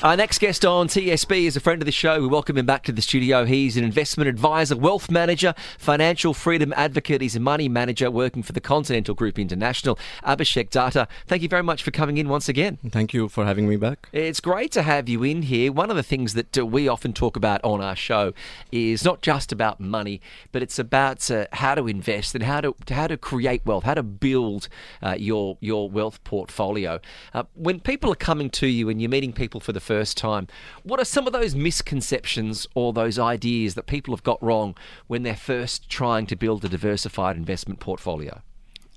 Our next guest on TSB is a friend of the show. We welcome him back to the studio. He's an investment advisor, wealth manager, financial freedom advocate. He's a money manager working for the Continental Group International. Abhishek Datta, thank you very much for coming in once again. Thank you for having me back. It's great to have you in here. One of the things that uh, we often talk about on our show is not just about money, but it's about uh, how to invest and how to how to create wealth, how to build uh, your your wealth portfolio. Uh, when people are coming to you and you're meeting people for the first time, what are some of those misconceptions or those ideas that people have got wrong when they're first trying to build a diversified investment portfolio?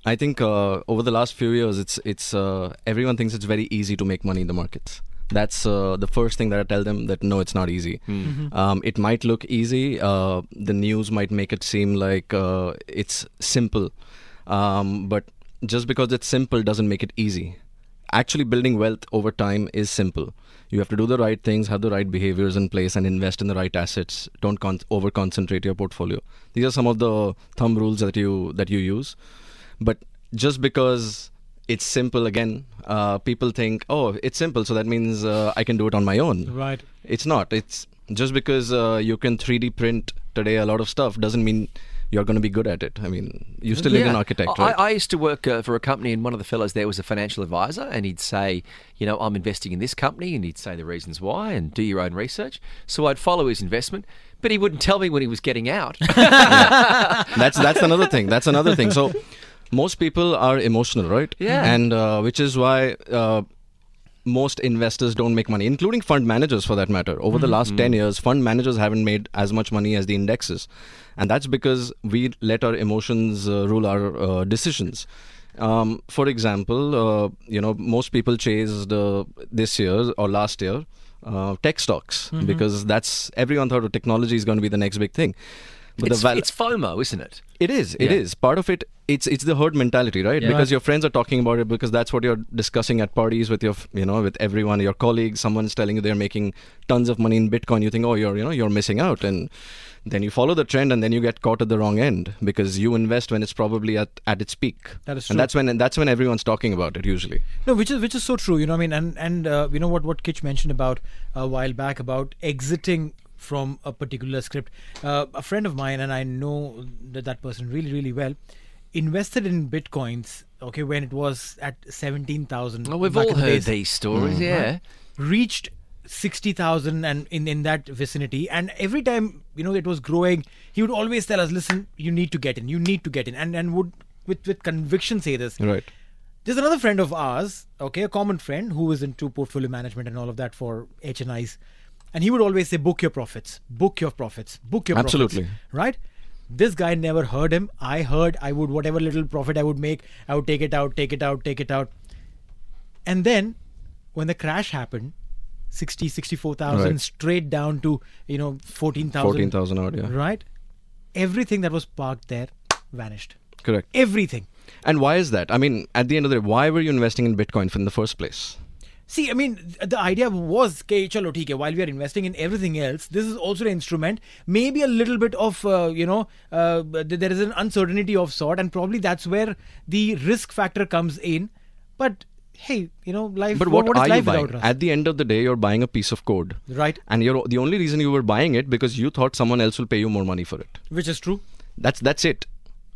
I think uh, over the last few years, it's it's uh, everyone thinks it's very easy to make money in the markets. That's uh, the first thing that I tell them that no, it's not easy. Mm-hmm. Um, it might look easy. Uh, the news might make it seem like uh, it's simple, um, but just because it's simple doesn't make it easy. Actually, building wealth over time is simple. You have to do the right things, have the right behaviors in place, and invest in the right assets. Don't con- over concentrate your portfolio. These are some of the thumb rules that you that you use. But just because it's simple, again, uh, people think, oh, it's simple, so that means uh, I can do it on my own. Right. It's not. It's just because uh, you can 3D print today a lot of stuff doesn't mean you're going to be good at it. I mean, you still live in architect, I, right? I used to work uh, for a company, and one of the fellows there was a financial advisor, and he'd say, you know, I'm investing in this company, and he'd say the reasons why, and do your own research. So I'd follow his investment, but he wouldn't tell me when he was getting out. that's that's another thing. That's another thing. So most people are emotional, right? Yeah. And uh, which is why uh, most investors don't make money, including fund managers for that matter. Over the last 10 years, fund managers haven't made as much money as the indexes. And that's because we let our emotions uh, rule our uh, decisions. Um, for example, uh, you know, most people chased uh, this year or last year uh, tech stocks because that's everyone thought of technology is going to be the next big thing. But it's, the val- it's FOMO, isn't it? it is. It Yeah. is part of it. It's it's the herd mentality, right? Yeah. Because your friends are talking about it because that's what you're discussing at parties with your, you know, with everyone, your colleagues. Someone's telling you they're making tons of money in Bitcoin. You think, oh, you're, you know, you're missing out, and then you follow the trend, and then you get caught at the wrong end because you invest when it's probably at, at its peak. That is true. and that's when and that's when everyone's talking about it usually. No, which is which is so true. You know, I mean, and and uh, you know what what Kitch mentioned about a while back about exiting from a particular script. Uh, a friend of mine, and I know that that person really really well, invested in bitcoins. Okay, when it was at seventeen thousand. Oh, we've all heard these stories, yeah. reached 60,000 and in, in that vicinity and every time you know it was growing he would always tell us listen you need to get in you need to get in and and would with with conviction say this Right. there's another friend of ours okay a common friend who is into portfolio management and all of that for HNIs and he would always say book your profits book your profits book your Absolutely. profits Absolutely. right this guy never heard him i heard i would whatever little profit i would make i would take it out take it out take it out and then when the crash happened 60 64000 Right. straight down to you know 14000 14,000 odd, yeah. right everything that was parked there vanished Correct. everything And why is that? I mean, at the end of the day, why were you investing in Bitcoin in the first place? See, I mean, the idea was, okay, chalo, theek hai, while we are investing in everything else, this is also an instrument. Maybe a little bit of, uh, you know, uh, there is an uncertainty of sort, and probably that's where the risk factor comes in. But hey, you know, life. But what, what is are you life buying? At the end of the day, you're buying a piece of code, right? and you're the only reason you were buying it because you thought someone else will pay you more money for it. Which is true. That's that's it.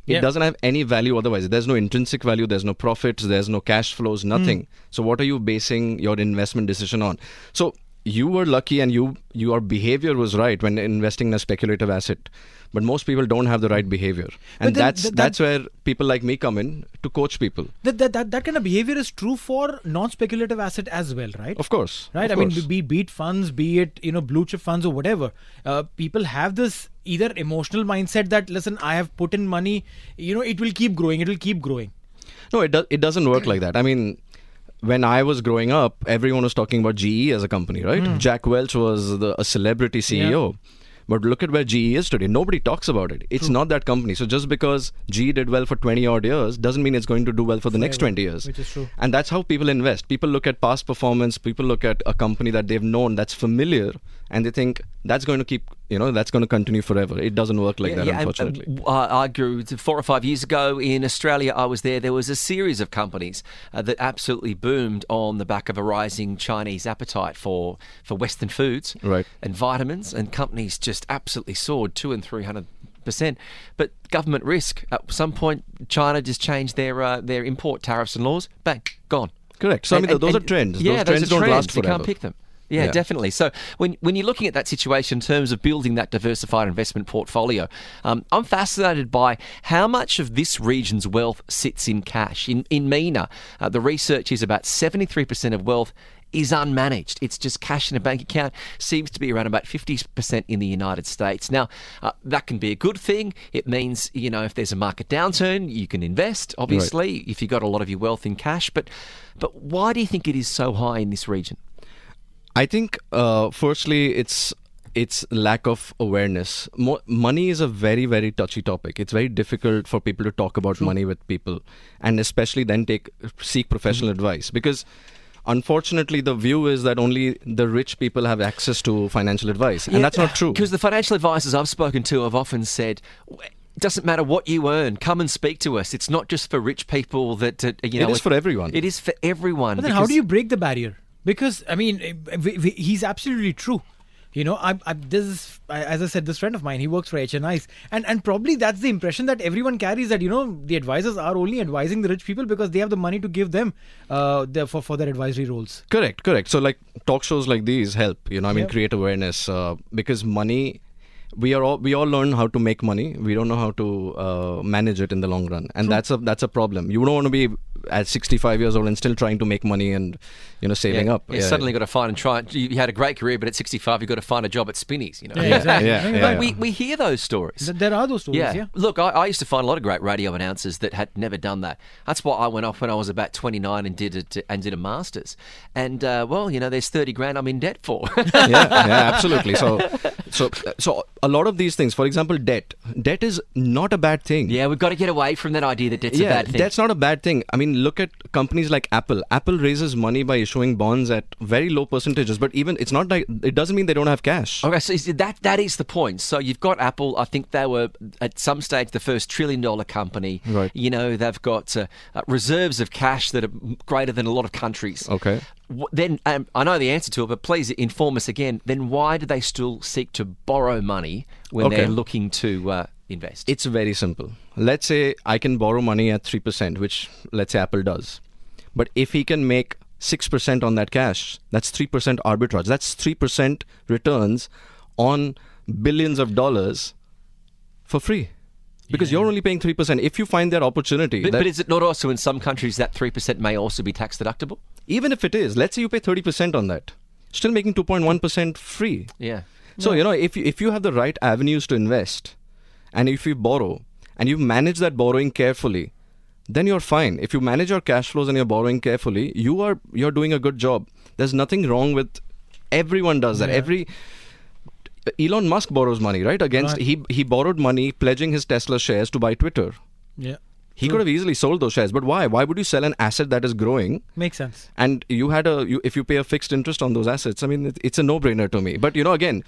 It Yeah. doesn't have any value otherwise. There's no intrinsic value. There's no profits. There's no cash flows. Nothing. Hmm. So what are you basing your investment decision on? So you were lucky, and you your behavior was right when investing in a speculative asset. But most people don't have the right behavior, and then that's that- that's where people like me come in to coach people. That, that, that, that kind of behavior is true for non-speculative asset as well, right? Of course, right? of I mean, course. be, be it funds, be it you know blue chip funds or whatever. Uh, people have this either emotional mindset that listen, I have put in money, you know, it will keep growing, it will keep growing. No, it does. It doesn't work like that. I mean, when I was growing up, everyone was talking about GE as a company, right? Hmm. Jack Welch was the, a celebrity CEO. But look at where GE is today. Nobody talks about it. It's not that company. So just because GE did well for 20 odd years doesn't mean it's going to do well for the next 20 years. which is true. And that's how people invest. People look at past performance, people look at a company that they've known that's familiar, and they think that's going to keep, you know, that's going to continue forever. It doesn't work like that, and, uh, unfortunately. uh, I grew four or five years ago in Australia. I was there. There was a series of companies uh, that absolutely boomed on the back of a rising Chinese appetite for, for Western foods Right. and vitamins, and companies just absolutely soared two and three hundred percent. But government risk at some point, China just changed their uh, their import tariffs and laws. Bang, gone. Correct. So, I And- mean, and- those are trends. Yeah, those those trends don't last You forever. can't pick them. Yeah, Yeah. definitely. So when when you're looking at that situation in terms of building that diversified investment portfolio, um, I'm fascinated by how much of this region's wealth sits in cash. In in MENA, uh, the research is about 73% of wealth is unmanaged. It's just cash in a bank account. Seems to be around about 50% in the United States. Now, uh, that can be a good thing. It means, you know, if there's a market downturn, you can invest, obviously, if you've got a lot of your wealth in cash. But, but why do you think it is so high in this region? I think, uh, firstly, it's it's lack of awareness. Mo- money is a very very touchy topic. It's very difficult for people to talk about money with people, and especially then take seek professional Mm-hmm. advice because. Unfortunately, the view is that only the rich people have access to financial advice, and that's not true. Because the financial advisors I've spoken to have often said, it doesn't matter what you earn, come and speak to us. It's not just for rich people that, uh, you know. is for everyone. It is for everyone. But then, how do you break the barrier? Because I mean, eh, we- he's absolutely true. You know, I, I, this is, as I said, this friend of mine, he works for HNIs, and and probably that's the impression that everyone carries that you know the advisors are only advising the rich people because they have the money to give them, uh, their, for for their advisory roles. Correct, correct. So like talk shows like these help, you know, I mean create awareness uh, because money we are all we all learn how to make money. We don't know how to uh, manage it in the long run. And that's a that's a problem. You don't want to be at 65 years old and still trying to make money and you know saving yeah, up. yeah, suddenly got to find and try. You you had a great career, but at 65, you've got to find a job at Spinneys. You know. Yeah, exactly. Yeah, But yeah, we, we hear those stories. There are those stories. Yeah. Look, I, I used to find a lot of great radio announcers that had never done that. That's why I went off when I was about 29 and did it and did a masters. And uh, well, you know, there's 30 grand I'm in debt for. yeah, yeah, absolutely. So, so, so a lot of these things. For example, debt. Debt is not a bad thing. yeah, we've got to get away from that idea that debt's yeah, a bad thing. that's not a bad thing. I mean, look at companies like Apple. Apple raises money by issuing bonds at very low percentages, but even it's not like it doesn't mean they don't have cash. Okay, so is- that that is the point. So you've got Apple. I think they were at some stage the first trillion dollar company. Right. You know, they've got uh, uh, reserves of cash that are greater than a lot of countries. Okay. Then um, I know the answer to it, but please inform us again. Then why do they still seek to borrow money when Okay. they're looking to uh, invest? It's very simple. Let's say I can borrow money at 3%, which let's say Apple does. But if he can make 6% on that cash, that's 3% arbitrage. That's 3% returns on billions of dollars for free. Because you're only paying 3%. If you find that opportunity, but, that- but is it not also in some countries that three percent may also be tax deductible? even if it is, let's say you pay 30% on that, still making 2.1% free. Yeah. So, you know, if you, if you have the right avenues to invest and if you borrow and you manage that borrowing carefully, then you're fine. If you manage your cash flows and you're borrowing carefully, you are you're doing a good job. There's nothing wrong with everyone does that. Every Elon Musk borrows money, right? Against Right. he he borrowed money pledging his Tesla shares to buy Twitter. Yeah. He could have easily sold those shares, but why? Why would you sell an asset that is growing? Makes sense. And you had a you, if you pay a fixed interest on those assets, I mean, it, it's a no-brainer to me. But you know, again,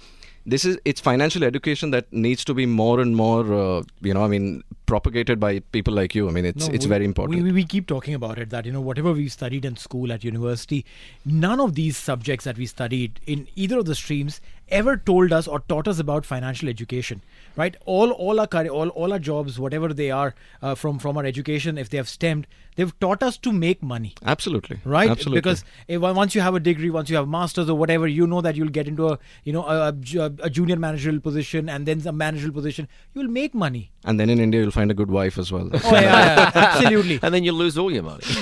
this is it's financial education that needs to be more and more, uh, you know, I mean, propagated by people like you. I mean, it's No, it's we- very important. We, we, keep talking about it that you know whatever we studied in school at university, none of these subjects that we studied in either of the streams ever told us or taught us about financial education. Right? All all our curri- all all our jobs, whatever they are, uh, from from our education, if they have stemmed, they've taught us to make money. Absolutely. Right, Absolutely. because if, once you have a degree, once you have masters or whatever, you know that you'll get into a you know a, a a junior managerial position and then a managerial position. You'll make money. and then in India, you'll find a good wife as well. Oh yeah, yeah, absolutely. And then you'll lose all your money.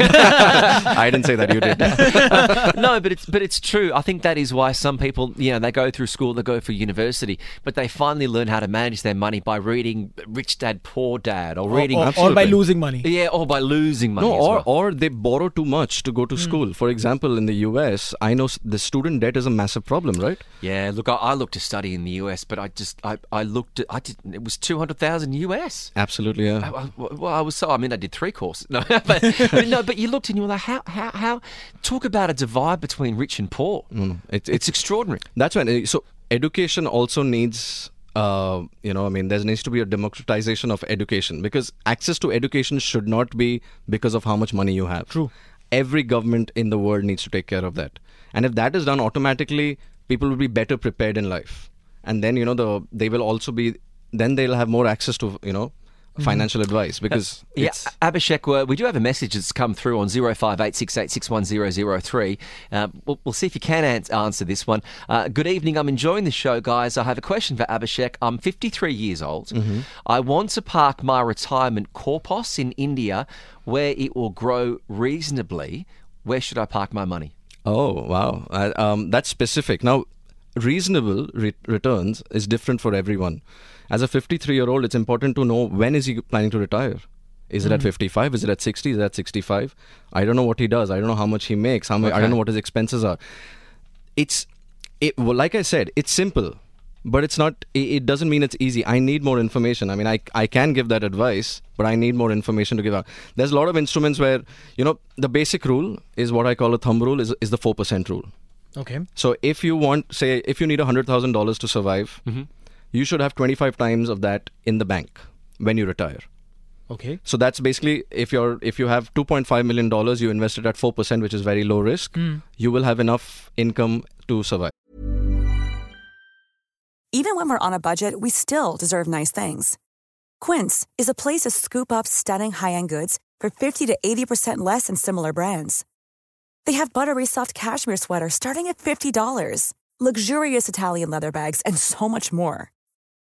I didn't say that. You did. no, but it's but it's true. I think that is why some people, you know, they go through school, they go for university, but they finally learn how to manage their money by reading Rich Dad Poor Dad or reading or, or by losing money. yeah, or by losing money. No, as or, well. or they borrow too much to go to school. For example, in the US, I know the student debt is a massive problem, right? yeah. Look, I, I looked to study in the US, but I just I, I looked at I did it was two hundred thousand US. Absolutely, yeah. I- I- Well, I was so. I mean, I did three courses. No, but, but no, but you looked and you were like, how, how, how? Talk about a divide between rich and poor. Mm, it- It's extraordinary. That's when. uh, So education also needs. Uh, you know, I mean, there needs to be a democratization of education because access to education should not be because of how much money you have. True. Every government in the world needs to take care of that, and if that is done automatically, people will be better prepared in life, and then you know the they will also be then they'll have more access to you know financial advice because Yeah, it's Abhishek, uh, we do have a message that's come through on 0586861003. Uh, we'll, we'll see if you can ans- answer this one. Uh, good evening. I'm enjoying the show, guys. I have a question for Abhishek. I'm 53 years old. I want to park my retirement corpus in India where it will grow reasonably. Where should I park my money? Oh wow, uh, um, that's specific. Now, reasonable re- returns is different for everyone. As a 53-year-old, it's important to know when is he planning to retire. Is it at mm-hmm. 55? Is it at 60? Is it at 65? I don't know what he does. I don't know how much he makes. How much? I don't know what his expenses are. It's, it. Well, like I said, it's simple, but it's not. It, doesn't mean it's easy. I need more information. I mean, I I can give that advice, but I need more information to give out. There's a lot of instruments where you know the basic rule is what I call a thumb rule is is the four percent rule. Okay. So if you want, say, if you need hundred thousand dollars to survive, mm-hmm. You should have twenty five times of that in the bank when you retire. Okay. So that's basically if you're if you have two point five million dollars, you invested at four percent, which is very low risk. Hmm. You will have enough income to survive. Even when we're on a budget, we still deserve nice things. Quince is a place to scoop up stunning high-end goods for 50 to 80% less than similar brands. They have buttery soft cashmere sweaters starting at $50, luxurious Italian leather bags, and so much more.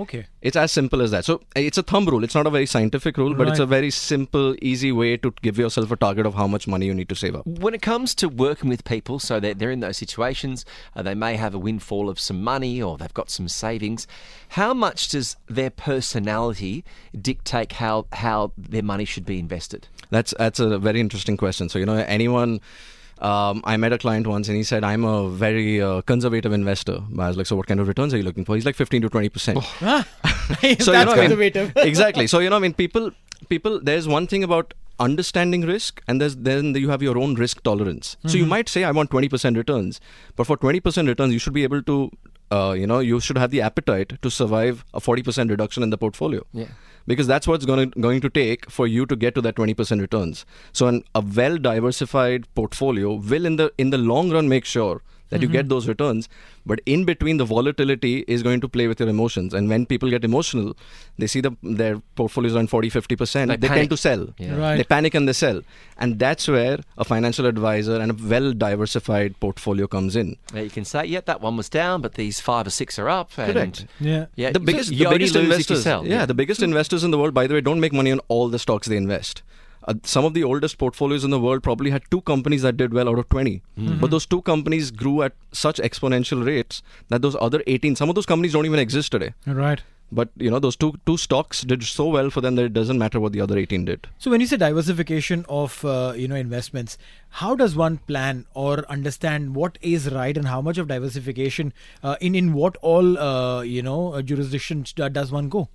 Okay. It's as simple as that. So it's a thumb rule. It's not a very scientific rule, but it's a very simple, easy way to give yourself a target of how much money you need to save up. When it comes to working with people, so they're, they're in those situations, uh, they may have a windfall of some money or they've got some savings. How much does their personality dictate how, how their money should be invested? That's that's a very interesting question. So you know, anyone. Um, I met a client once, and he said, "I'm a very uh, conservative investor." I was like, "So what kind of returns are you looking for?" He's like, "15 to 20 percent." Ah, so you that's know, I mean- conservative. exactly. So you know, I mean, people, people. There's one thing about understanding risk, and there's then you have your own risk tolerance. So you might say, "I want 20% returns," but for 20% returns, you should be able to, uh, you know, you should have the appetite to survive a 40% reduction in the portfolio. Yeah. Because that's what's going to, going to take for you to get to that 20% returns. So an, a well diversified portfolio will in the in the long run make sure that you mm-hmm. get those returns but in between the volatility is going to play with your emotions and when people get emotional they see the their portfolios are in 40 50% They they, tend to sell Yeah. Right. they panic and they sell and that's where a financial advisor and a well diversified portfolio comes in Now you can say, yeah, that one was down, but these five or six are up. And, Correct. Yeah. Yeah, the biggest, you the biggest lose if you investors, sell. yeah, the biggest investors in the world, by the way, don't make money on all the stocks they invest. Uh, some of the oldest portfolios in the world probably had two companies that did well out of 20. But those two companies grew at such exponential rates that those other 18, some of those companies don't even exist today. Right. But you know those two two stocks did so well for them that it doesn't matter what the other 18 did. So when you say diversification of uh, you know investments, how does one plan or understand what is right and how much of diversification uh, in in what all uh, you know uh, jurisdictions does one go?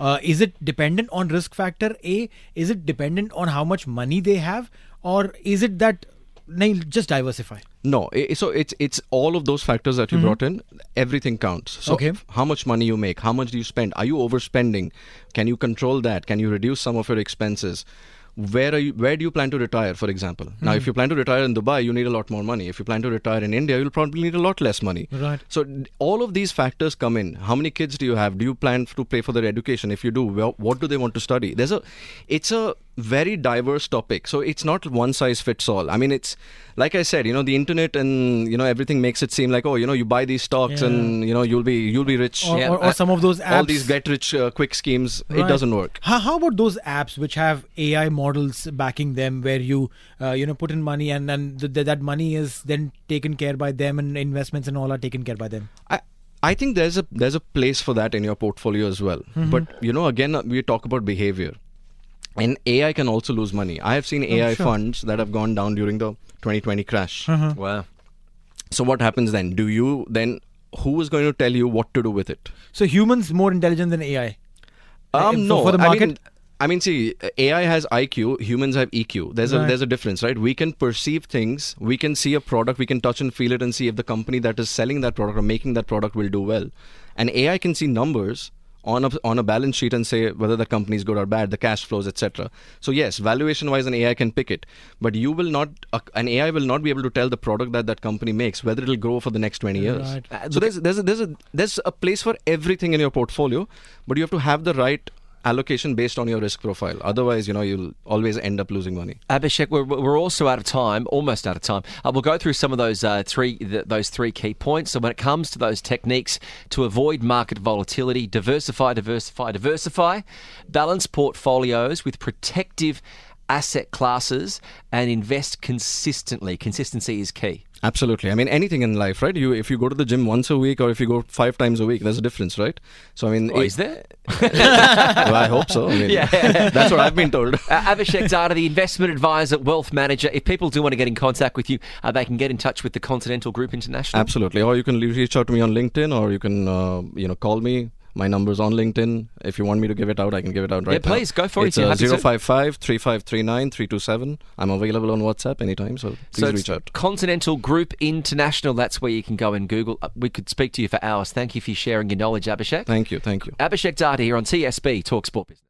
Uh, is it dependent on risk factor A? Is it dependent on how much money they have, or is it that nahi, just diversify? No, so it's it's all of those factors that you brought in. Everything counts. So Okay. how much money you make, how much do you spend? Are you overspending? Can you control that? Can you reduce some of your expenses? Where are you? Where do you plan to retire, for example? Now, if hmm. you plan to retire in Dubai, you need a lot more money. If you plan to retire in India, you'll probably need a lot less money. Right. So d- all of these factors come in. How many kids do you have? Do you plan to pay for their education? If you do, well, what do they want to study? There's a, it's a very diverse topic. So it's not one size fits all. I mean, it's like I said, you know, the internet and you know everything makes it seem like oh, you know, you buy these stocks Yeah. and you know you'll be you'll be rich. Or, Yeah, or, or Uh, some of those apps. All these get rich uh, quick schemes. It doesn't work. How, how about those apps which have AI models backing them, where you uh, you know put in money and then th- th- that money is then taken care by them and investments and all are taken care by them. I I think there's a there's a place for that in your portfolio as well. Mm-hmm. But you know, again, uh, we talk about behavior, and AI can also lose money. I have seen AI Oh, sure. funds that have gone down during the 2020 crash. Wow. So what happens then? Do you then? Who is going to tell you what to do with it? So humans more intelligent than AI. Um, for- no, for the I mean, I mean, see, AI has IQ, humans have EQ. There's a there's a difference, right? We can perceive things, we can see a product, we can touch and feel it, and see if the company that is selling that product or making that product will do well. And AI can see numbers on a on a balance sheet and say whether the company is good or bad, the cash flows, etc. So yes, valuation wise, an AI can pick it, but you will not. Uh, an AI will not be able to tell the product that that company makes whether it'll grow for the next 20 years. Right. So there's there's a, there's a there's a place for everything in your portfolio, but you have to have the right allocation based on your risk profile. Otherwise, you know, you'll always end up losing money. Abhishek, we're, we're also out of time, almost out of time. Uh, we'll go through some of those uh, three th- those three key points. So when it comes to those techniques to avoid market volatility, diversify, diversify, diversify, balance portfolios with protective asset classes, and invest consistently. Consistency is key. Absolutely. I mean, anything in life, right? You if you go to the gym once a week or if you go five times a week, there's a difference, right? So I mean, Oh, it- is there? well, I hope so. I mean, Yeah. that's what I've been told. Uh, Abhishek Datta, the investment advisor, wealth manager. If people do want to get in contact with you, uh, they can get in touch with the Continental Group International. Absolutely. Or you can reach out to me on LinkedIn, or you can, uh, you know, call me. My number's on LinkedIn. If you want me to give it out, I can give it out right Yeah, now. please, go for it. it's uh, 055 3539 327. I'm available on WhatsApp anytime, so please So reach out. Continental Group International. That's where you can go and Google. Uh, We could speak to you for hours. Thank you for sharing your knowledge, Abhishek. Thank you. Thank you. Abhishek Datta here on TSB Talk Sport Business.